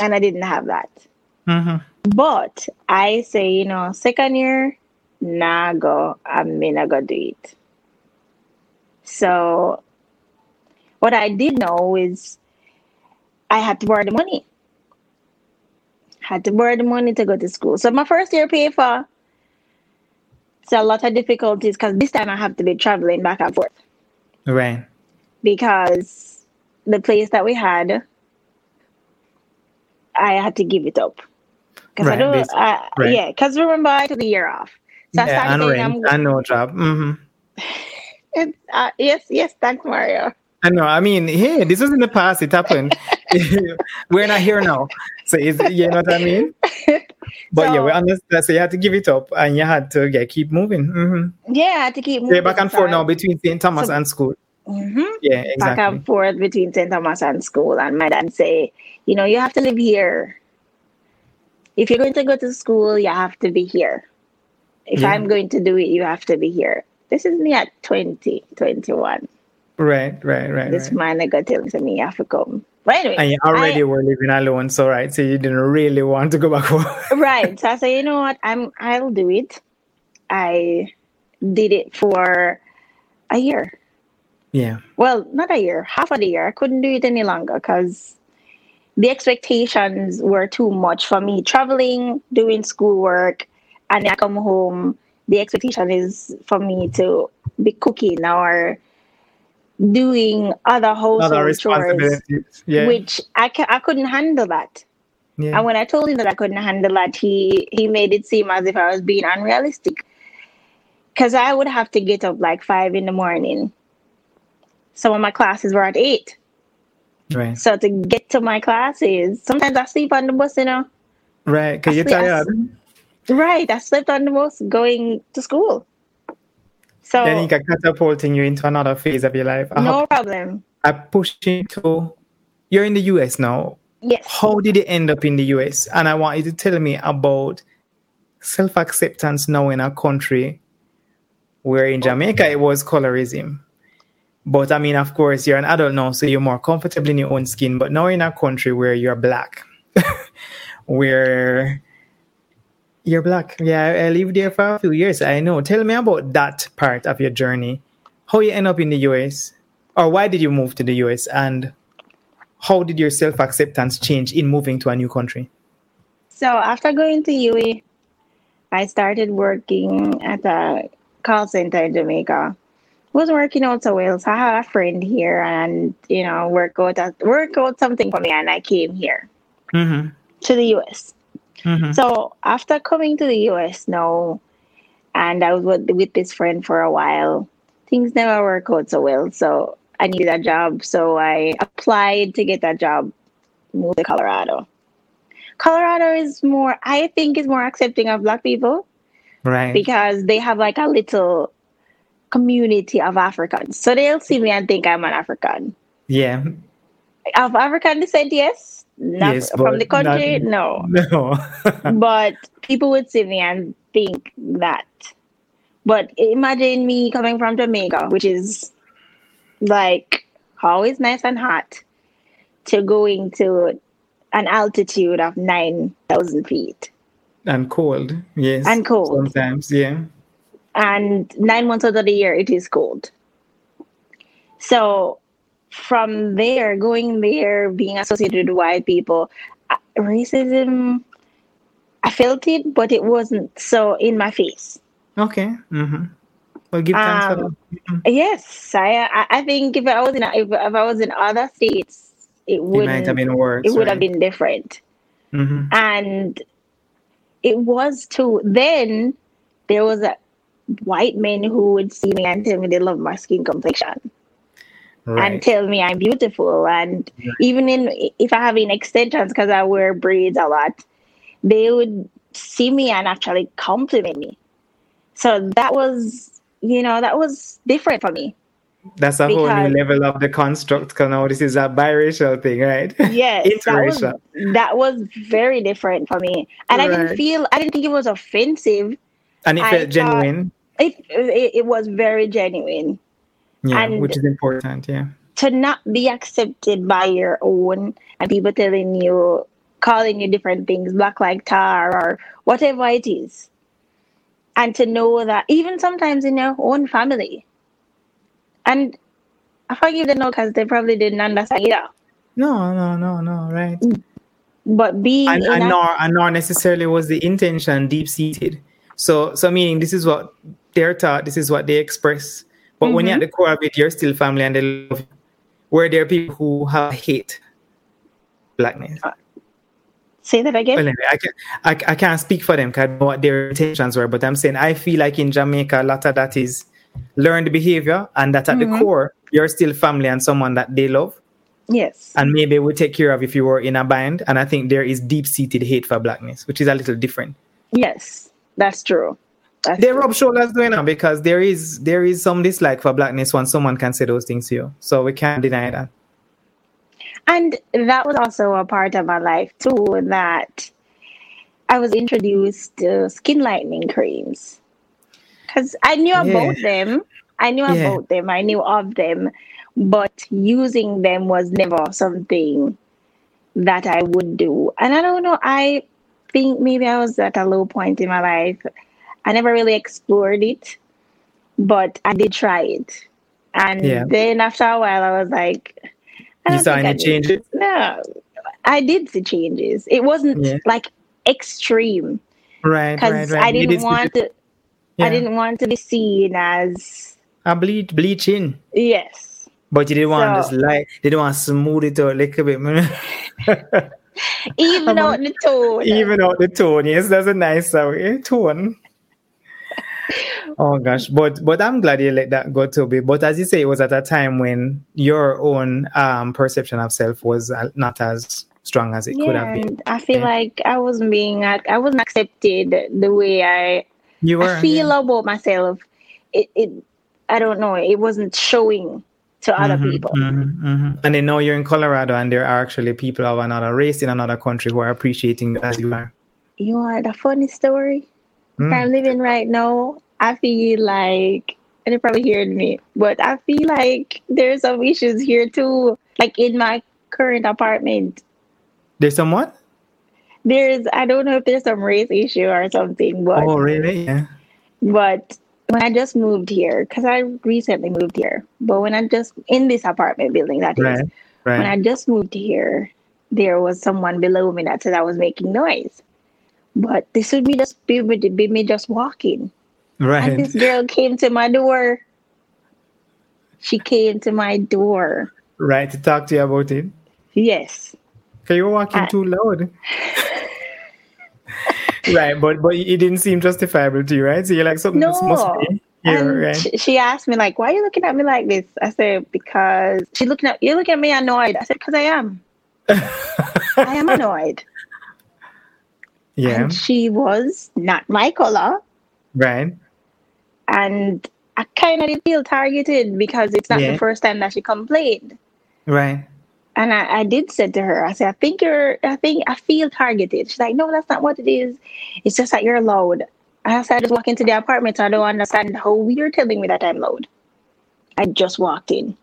and I didn't have that. hmm But I say, you know, second year, nah go, I'm not gonna do it. So what I did know is I had to borrow the money. Had to borrow the money to go to school. So my first year pay for it's a lot of difficulties because this time I have to be traveling back and forth Right. because the place that we had, I had to give it up. Because I Right, don't, basically. uh, Right. yeah, because remember I took the year off. So I yeah, started and saying, rent, I'm, and no job. hmm it's, uh, yes, yes, thanks, Mario. I know. I mean, hey, this was in the past. It happened. we're not here now. So you know what I mean? But so, yeah, we understand. So you had to give it up and you had to yeah, keep moving. Mm-hmm. Yeah, I had to keep moving. So back and forth now between St. Thomas so, and school. Mm-hmm. Yeah, exactly. Back and forth between St. Thomas and school. And my dad say, you know, you have to live here. If you're going to go to school, you have to be here. If yeah. I'm going to do it, you have to be here. This is me at 20, 21. Right, right, right. This right. man got telling me I have to come. But anyway, and you already I, were living alone, so right, so you didn't really want to go back home. right. So I said, you know what, I'm I'll do it. I did it for a year. Yeah. Well, not a year, half of the year. I couldn't do it any longer because the expectations were too much for me. Traveling, doing schoolwork, and I come home. The expectation is for me to be cooking or doing other household other chores, yeah. which I ca- I couldn't handle that. Yeah. And when I told him that I couldn't handle that, he he made it seem as if I was being unrealistic. Because I would have to get up like five in the morning. Some of my classes were at eight. Right. So to get to my classes, sometimes I sleep on the bus, you know. Right, because you're tired. I, right, I slept on the bus going to school. So then he can catapulting you into another phase of your life. I no problem. I push you to you're in the US now. Yes. How did you end up in the US? And I want you to tell me about self acceptance now in a country where in Jamaica it was colorism. But I mean, of course, you're an adult now, so you're more comfortable in your own skin. But now in a country where you're black, where you're black. Yeah, I lived there for a few years. I know. Tell me about that part of your journey. How you end up in the US, or why did you move to the US, and how did your self acceptance change in moving to a new country? So after going to UWI, I started working at a call center in Jamaica. Was working out so well. So I have a friend here, and you know, work out work out something for me, and I came here mm-hmm. to the US. Mm-hmm. So after coming to the US now, and I was with, with this friend for a while, things never work out so well. So I needed a job. So I applied to get that job, moved to Colorado. Colorado is more, I think, is more accepting of Black people. Right. Because they have like a little community of Africans. So they'll see me and think I'm an African. Yeah. Of African descent, yes not yes, from the country, not, no. No. but people would see me and think that. But imagine me coming from Jamaica, which is like always nice and hot, to going to an altitude of 9,000 feet. And cold, yes. And cold. Sometimes, yeah. And nine months out of the year, it is cold. So from there, going there, being associated with white people, racism, I felt it, but it wasn't so in my face. Okay. Mm-hmm. Well, give thanks um. Mm-hmm. Yes, I I think if I was in if, if I was in other states, it would have been worse. It would have been different. Mm-hmm. And it was too. Then there was a white men who would see me and tell me they love my skin complexion right. and tell me I'm beautiful. And right. even in if I have in extensions because I wear braids a lot, they would see me and actually compliment me. So that was, you know, that was different for me. That's a because, whole new level of the construct because now this is a biracial thing, right? Yes. Interracial. That was, that was very different for me. And right. I didn't feel, I didn't think it was offensive. And it felt genuine. It, it, it was very genuine. Yeah, and which is important. Yeah. To not be accepted by your own and people telling you, calling you different things, black like tar or whatever it is. And to know that even sometimes in your own family. And I forgive them now because they probably didn't understand either. No, no, no, no, right. Mm. But being and, and, nor, and nor necessarily was the intention deep seated. So so meaning this is what they're taught, this is what they express but mm-hmm. when you're at mm-hmm. the core of it, you're still family and they love you. Where there are people who have hate blackness. Uh, say that again. Well, anyway, I, can, I, I can't speak for them because I know what their intentions were, but I'm saying I feel like in Jamaica, a lot of that is learned behavior and that at mm-hmm. the core, you're still family and someone that they love. Yes. And maybe we take care of if you were in a bind. And I think there is deep seated hate for blackness, which is a little different. Yes, that's true. That's they true. rub shoulders doing it because there is there is some dislike for blackness when someone can say those things to you. So we can't deny that. And that was also a part of my life too, that I was introduced to skin lightening creams. Because I knew about them. I knew Yeah. about them. I knew of them. But using them was never something that I would do. And I don't know, I think maybe I was at a low point in my life. I never really explored it, but I did try it. And Yeah. then after a while, I was like, I You saw any changes? No, I did see changes. It wasn't Yeah. like extreme Right, because right, right. I didn't did want to. yeah. I didn't want to be seen as a bleach bleaching. yes. But you didn't want to So- just like they didn't want to smooth it out a little bit. Even out the tone. Even out the tone, yes, that's a nice uh, tone. Oh gosh, but but I'm glad you let that go, Toby. But as you say, it was at a time when your own um, perception of self was uh, not as strong as it could have been. I feel Yeah. like I wasn't being I wasn't accepted the way I You were I feel yeah. about myself. It it I don't know. It wasn't showing to other Mhm, people. mhm, mhm. And they know you're in Colorado, and there are actually people of another race in another country who are appreciating you as you are. You want a funny story? Mm. I'm living right now, I feel like, and you probably heard me, but I feel like there's some issues here too. Like in my current apartment, There's somewhat. there's I don't know if there's some race issue or something, but Oh, really? Yeah. but when I just moved here, because I recently moved here, but when I just in this apartment building that is, Right. when Right. I just moved here, there was someone below me that said I was making noise. But this would be just be, be me just walking. And Right. this girl came to my door. She came to my door. Right. To talk to you about it. Yes. Because you were walking I- too loud. right. But but it didn't seem justifiable to you, right? So you're like, something No. must be here, and right? she, she asked me like, "Why are you looking at me like this?" I said, "Because she looking at you. Look at me annoyed." I said, "Because I am. I am annoyed." yeah. And she was not my color, Right. And I kind of did feel targeted because it's not Yeah. the first time that she complained. Right. And I, I did say to her, I said, I think you're, I think I feel targeted. She's like, no, that's not what it is. It's just that you're loud. I said, I just walk into the apartment. So I don't understand how you're telling me that I'm loud. I just walked in.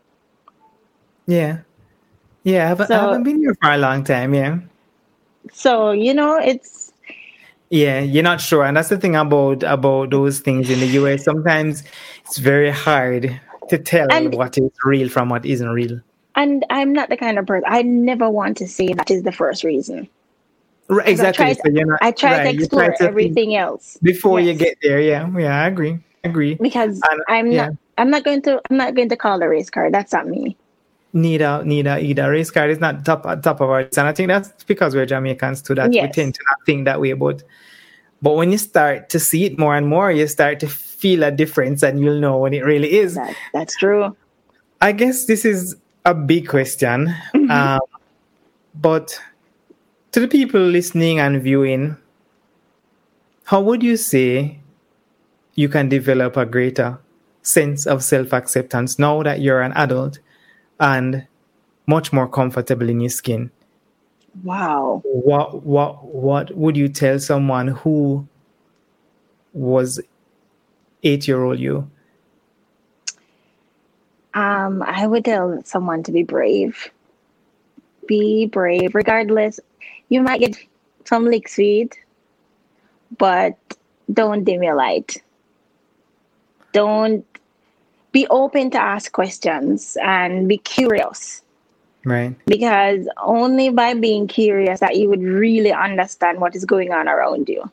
Yeah. Yeah. I haven't, I haven't been here for a long time. Yeah. So, you know, it's, Yeah, you're not sure, and that's the thing about about those things in the US. Sometimes it's very hard to tell And- what is real from what isn't real. and I'm not the kind of person, I never want to say that is the first reason. Right, I exactly. try, so not, I try right, to explore try to everything else before you get there. Yeah, yeah, I agree. I agree. because And- I'm yeah. not, I'm not going to, I'm not going to call the race card. That's not me. Neither, neither, either. Race card is not top top of our list, and I think that's because we're Jamaicans too. That we tend to not think that way. about. but when you start to see it more and more, you start to feel a difference, and you'll know when it really is. That, that's true. I guess this is a big question. Mm-hmm. Um, but to the people listening and viewing, how would you say you can develop a greater sense of self acceptance now that you're an adult and much more comfortable in your skin? Wow. What what what would you tell someone who was eight year old you? Um, I would tell someone to be brave. Be brave, regardless. You might get some licks feed, but don't dim your light. Don't be open to ask questions and be curious Right. because only by being curious that you would really understand what is going on around you.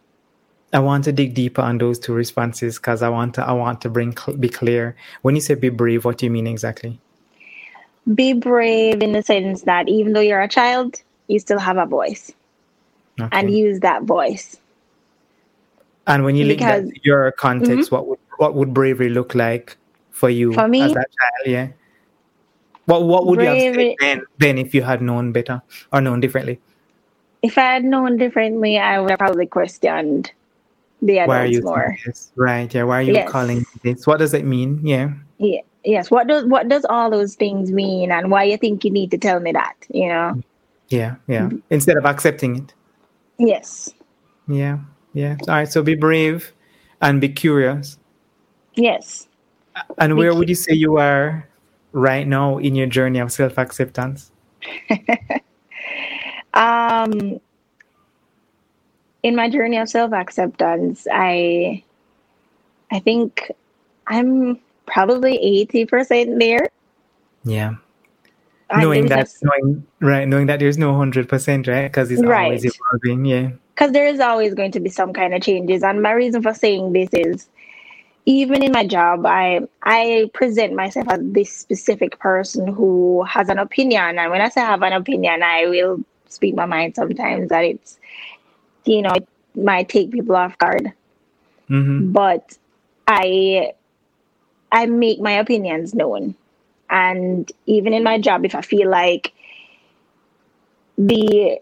I want to dig deeper on those two responses because I want to I want to bring be clear. When you say be brave, what do you mean exactly? Be brave in the sense that even though you're a child, you still have a voice Okay. and use that voice. And when you link that because- to your context, mm-hmm. what would what would bravery look like for you For me? as that child? Yeah. What what would you have said then, then if you had known better or known differently? If I had known differently, I would have probably questioned the adults why are you more. This? Right. Yeah. Why are you yes. calling this? What does it mean? Yeah. Yeah. Yes. What does what does all those things mean, and why you think you need to tell me that? You know. Yeah. Yeah. Mm-hmm. Instead of accepting it. Yes. Yeah. Yeah. All right. So be brave, and be curious. Yes. And where would you say you are right now in your journey of self acceptance? um, in my journey of self acceptance, I, I think I'm probably eighty percent there. Yeah. knowing that, knowing right, knowing that there's no hundred percent, right? Because it's right. always evolving. Yeah. Because there is always going to be some kind of changes, and my reason for saying this is even in my job, I I present myself as this specific person who has an opinion, and when I say I have an opinion, I will speak my mind sometimes that it's you know it might take people off guard, mm-hmm. but I I make my opinions known, and even in my job, if I feel like the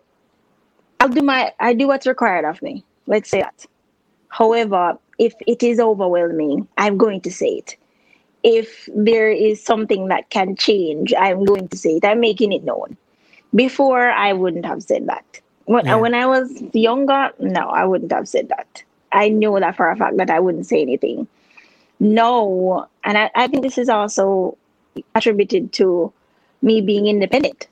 I'll do my I do what's required of me. Let's say that. However, if it is overwhelming, I'm going to say it. If there is something that can change, I'm going to say it. I'm making it known. Before, I wouldn't have said that. When, yeah. when I was younger, no, I wouldn't have said that. I know that for a fact that I wouldn't say anything. No, and I, I think this is also attributed to me being independent.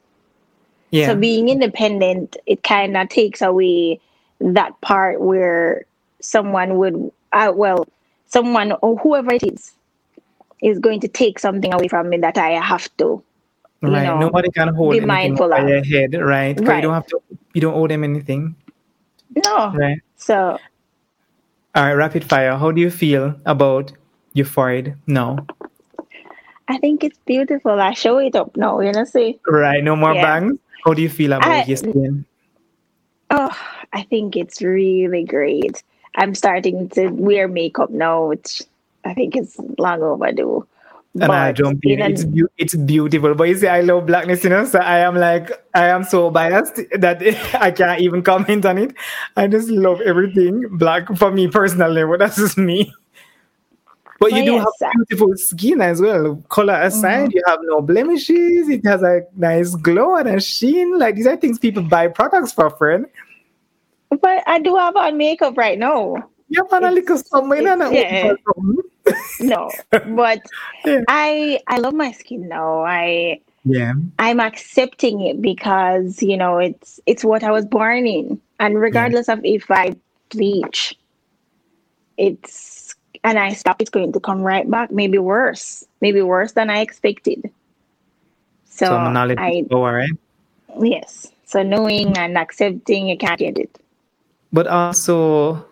Yeah. So being independent, it kind of takes away that part where someone would uh, well, someone or whoever it is is going to take something away from me that I have to. Right. Know, Nobody can hold be mindful of. your head, right? right? You don't have to. You don't owe them anything. No. Right. So. All right. Rapid fire. How do you feel about forehead now? I think it's beautiful. I show it up now. You know, see. Right. No more yeah. bangs. How do you feel about I, your skin? Oh, I think it's really great. I'm starting to wear makeup now, which I think is long overdue. And but I don't in. It's, be- it's beautiful. But you see, I love blackness, you know. So I am like, I am so biased that I can't even comment on it. I just love everything black for me personally. But that's just me. But you do yes, have beautiful skin as well. Color aside, mm-hmm. you have no blemishes. It has a nice glow and a sheen. Like these are things people buy products for, friend. But I do have on makeup right now. Yeah, man, a little something. Yeah. no, but yeah. I I love my skin now. I yeah I'm accepting it because you know it's it's what I was born in, and regardless yeah. of if I bleach, it's and I stop, it's going to come right back. Maybe worse, maybe worse than I expected. So, so I, right? Yes. So knowing and accepting, you can't get it. But also,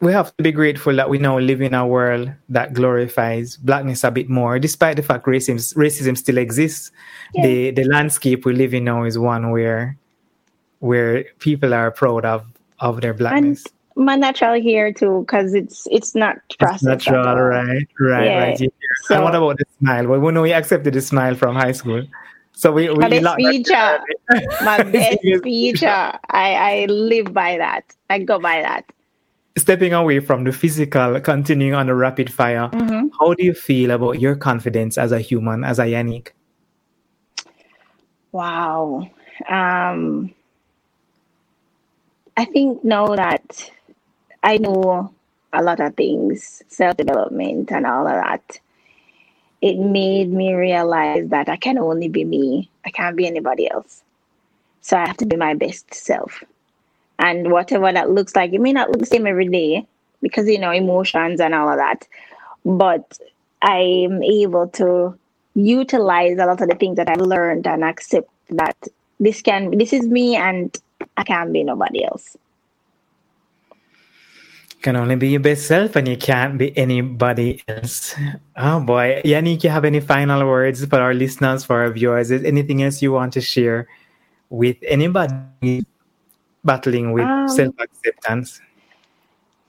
we have to be grateful that we now live in a world that glorifies blackness a bit more, despite the fact racism racism still exists. Yeah. The the landscape we live in now is one where where people are proud of of their blackness. And my natural hair too, because it's it's not processed. It's natural, right, right, yeah. right. So, and what about the smile? Well, we know we accepted the smile from high school. So we, we my best feature, my best feature. I I live by that. I go by that. Stepping away from the physical, continuing on the rapid fire. Mm-hmm. How do you feel about your confidence as a human, as a Yannick? Wow. Um, I think now that I know a lot of things, self development and all of that, it made me realize that I can only be me. I can't be anybody else. So I have to be my best self. And whatever that looks like, it may not look the same every day because, you know, emotions and all of that. But I'm able to utilize a lot of the things that I've learned and accept that this can, this is me and I can't be nobody else can only be your best self and you can't be anybody else. Oh boy. Yannick, you have any final words for our listeners, for our viewers? Is anything else you want to share with anybody battling with um, self acceptance?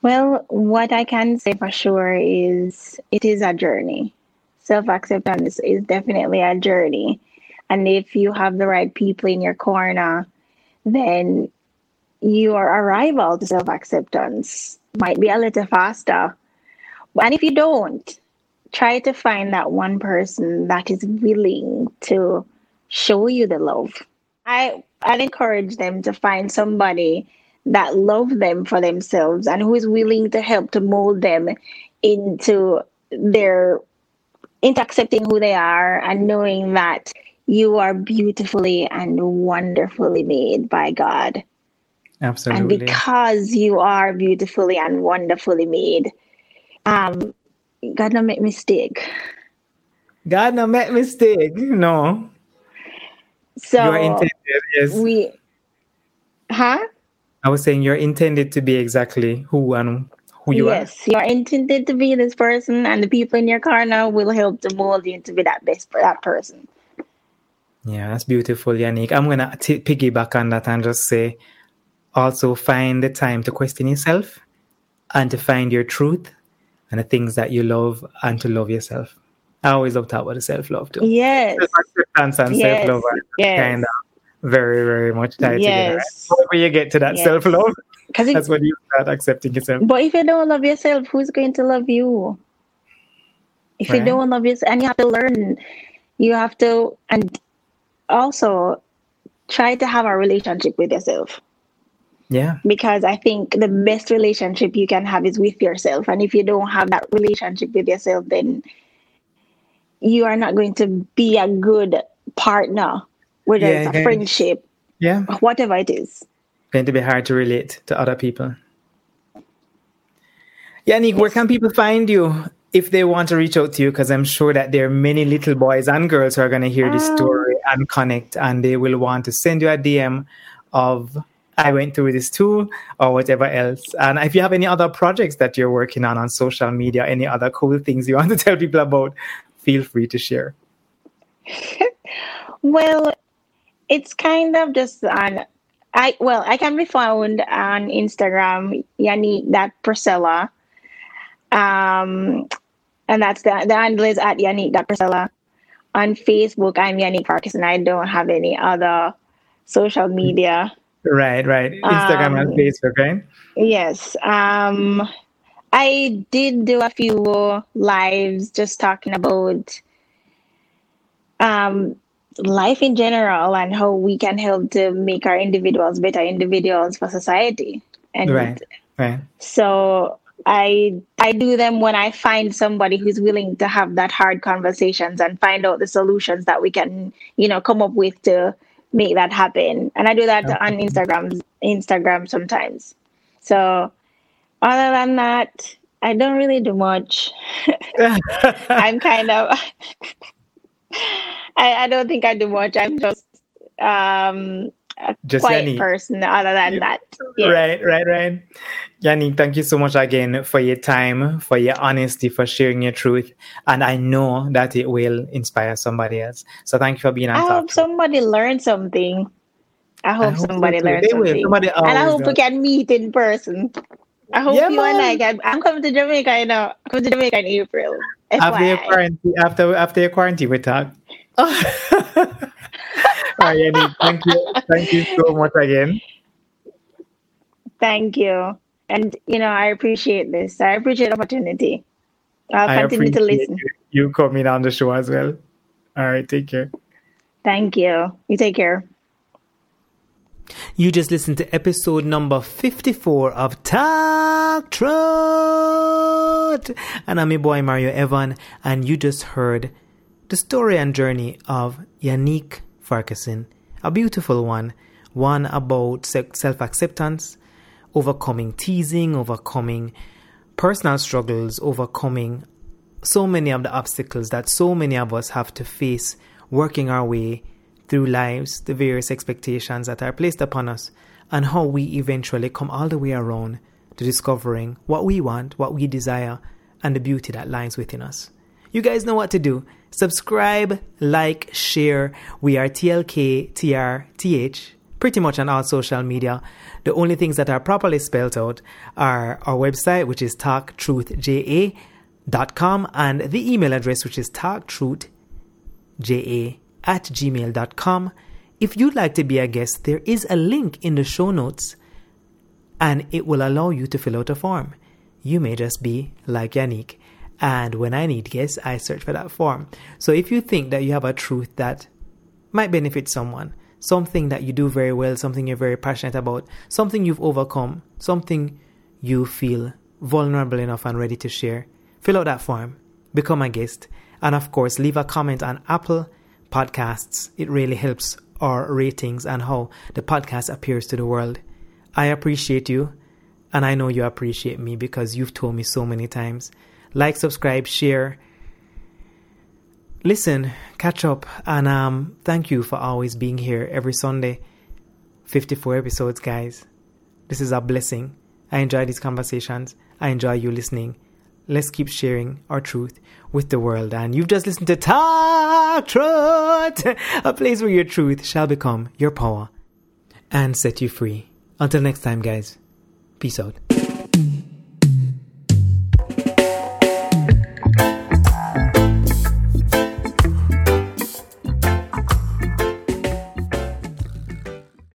Well, what I can say for sure is it is a journey. self acceptance is definitely a journey. And if you have the right people in your corner, then your arrival to self acceptance might be a little faster. And if you don't, try to find that one person that is willing to show you the love. I I'd encourage them to find somebody that love them for themselves and who is willing to help to mold them into their into accepting who they are and knowing that you are beautifully and wonderfully made by God. Absolutely. And because you are beautifully and wonderfully made, um, God not make mistake. God not make mistake. No. So you're intended, yes. We huh? I was saying you're intended to be exactly who and who you yes, are. Yes, you're intended to be this person, and the people in your car now will help to mold you to be that best for that person. Yeah, that's beautiful, Yannick. I'm gonna t- piggyback on that and just say, also find the time to question yourself, and to find your truth, and the things that you love, and to love yourself. I always love talk about the self love too. Yes. Self-acceptance and yes. self love are yes. kind of very, very much tied yes. together. Right? you get to that yes. self love, that's when you start accepting yourself. But if you don't love yourself, who's going to love you? If right. you don't love yourself, and you have to learn, you have to, and also try to have a relationship with yourself. Yeah. Because I think the best relationship you can have is with yourself. And if you don't have that relationship with yourself, then you are not going to be a good partner, whether yeah, it's a friendship, yeah, whatever it is. Going to be hard to relate to other people. Yannick, yes. where can people find you if they want to reach out to you? Because I'm sure that there are many little boys and girls who are going to hear this um, story and connect, and they will want to send you a DM of I went through this too, or whatever else. And if you have any other projects that you're working on on social media, any other cool things you want to tell people about, feel free to share. well, it's kind of just on I well, I can be found on Instagram, Yannick that Priscilla. Um and that's the the handle is at Yannick that Priscilla. On Facebook, I'm Yannick Farkas and I don't have any other social media. Right, right. Instagram um, and Facebook, right? Yes. Um I did do a few lives just talking about um, life in general and how we can help to make our individuals better individuals for society. And right, right. So I I do them when I find somebody who's willing to have that hard conversations and find out the solutions that we can, you know, come up with to make that happen. And I do that okay. on Instagram Instagram sometimes. So other than that, I don't really do much. I'm kind of I, I don't think I do much. I'm just um a just quiet Yannick. person other than that. Yeah. Right, right, right. Yannick, thank you so much again for your time, for your honesty, for sharing your truth. And I know that it will inspire somebody else. So thank you for being on I hope somebody learned something. I hope, I hope somebody so learned something. Somebody and I hope does. we can meet in person. I hope yeah, you man. and I can. I'm coming to Jamaica, you uh, know. I'm coming to Jamaica in April. After your quarantine, after after your quarantine, we talk. Oh. Yannick, thank you, thank you so much again. Thank you, and you know I appreciate this. I appreciate the opportunity. I'll continue to listen. You, you coming on the show as well. All right, take care. Thank you. You take care. You just listened to episode number 54 of Talk Truth. And I'm your boy Mario Evan, and you just heard the story and journey of Yannick Farkason, a beautiful one, one about self acceptance, overcoming teasing, overcoming personal struggles, overcoming so many of the obstacles that so many of us have to face working our way through lives, the various expectations that are placed upon us, and how we eventually come all the way around to discovering what we want, what we desire, and the beauty that lies within us. You guys know what to do. Subscribe, like, share. We are TLK, TR, pretty much on all social media. The only things that are properly spelled out are our website, which is Talk Truth JA, and the email address, which is talktruthja at gmail.com. If you'd like to be a guest, there is a link in the show notes and it will allow you to fill out a form. You may just be like Yannick. And when I need guests, I search for that form. So if you think that you have a truth that might benefit someone, something that you do very well, something you're very passionate about, something you've overcome, something you feel vulnerable enough and ready to share, fill out that form, become a guest, and of course, leave a comment on Apple Podcasts. It really helps our ratings and how the podcast appears to the world. I appreciate you, and I know you appreciate me because you've told me so many times. Like, subscribe, share, listen, catch up, and um, thank you for always being here every Sunday. 54 episodes, guys. This is a blessing. I enjoy these conversations. I enjoy you listening. Let's keep sharing our truth with the world. And you've just listened to Talk Truth, a place where your truth shall become your power and set you free. Until next time, guys. Peace out.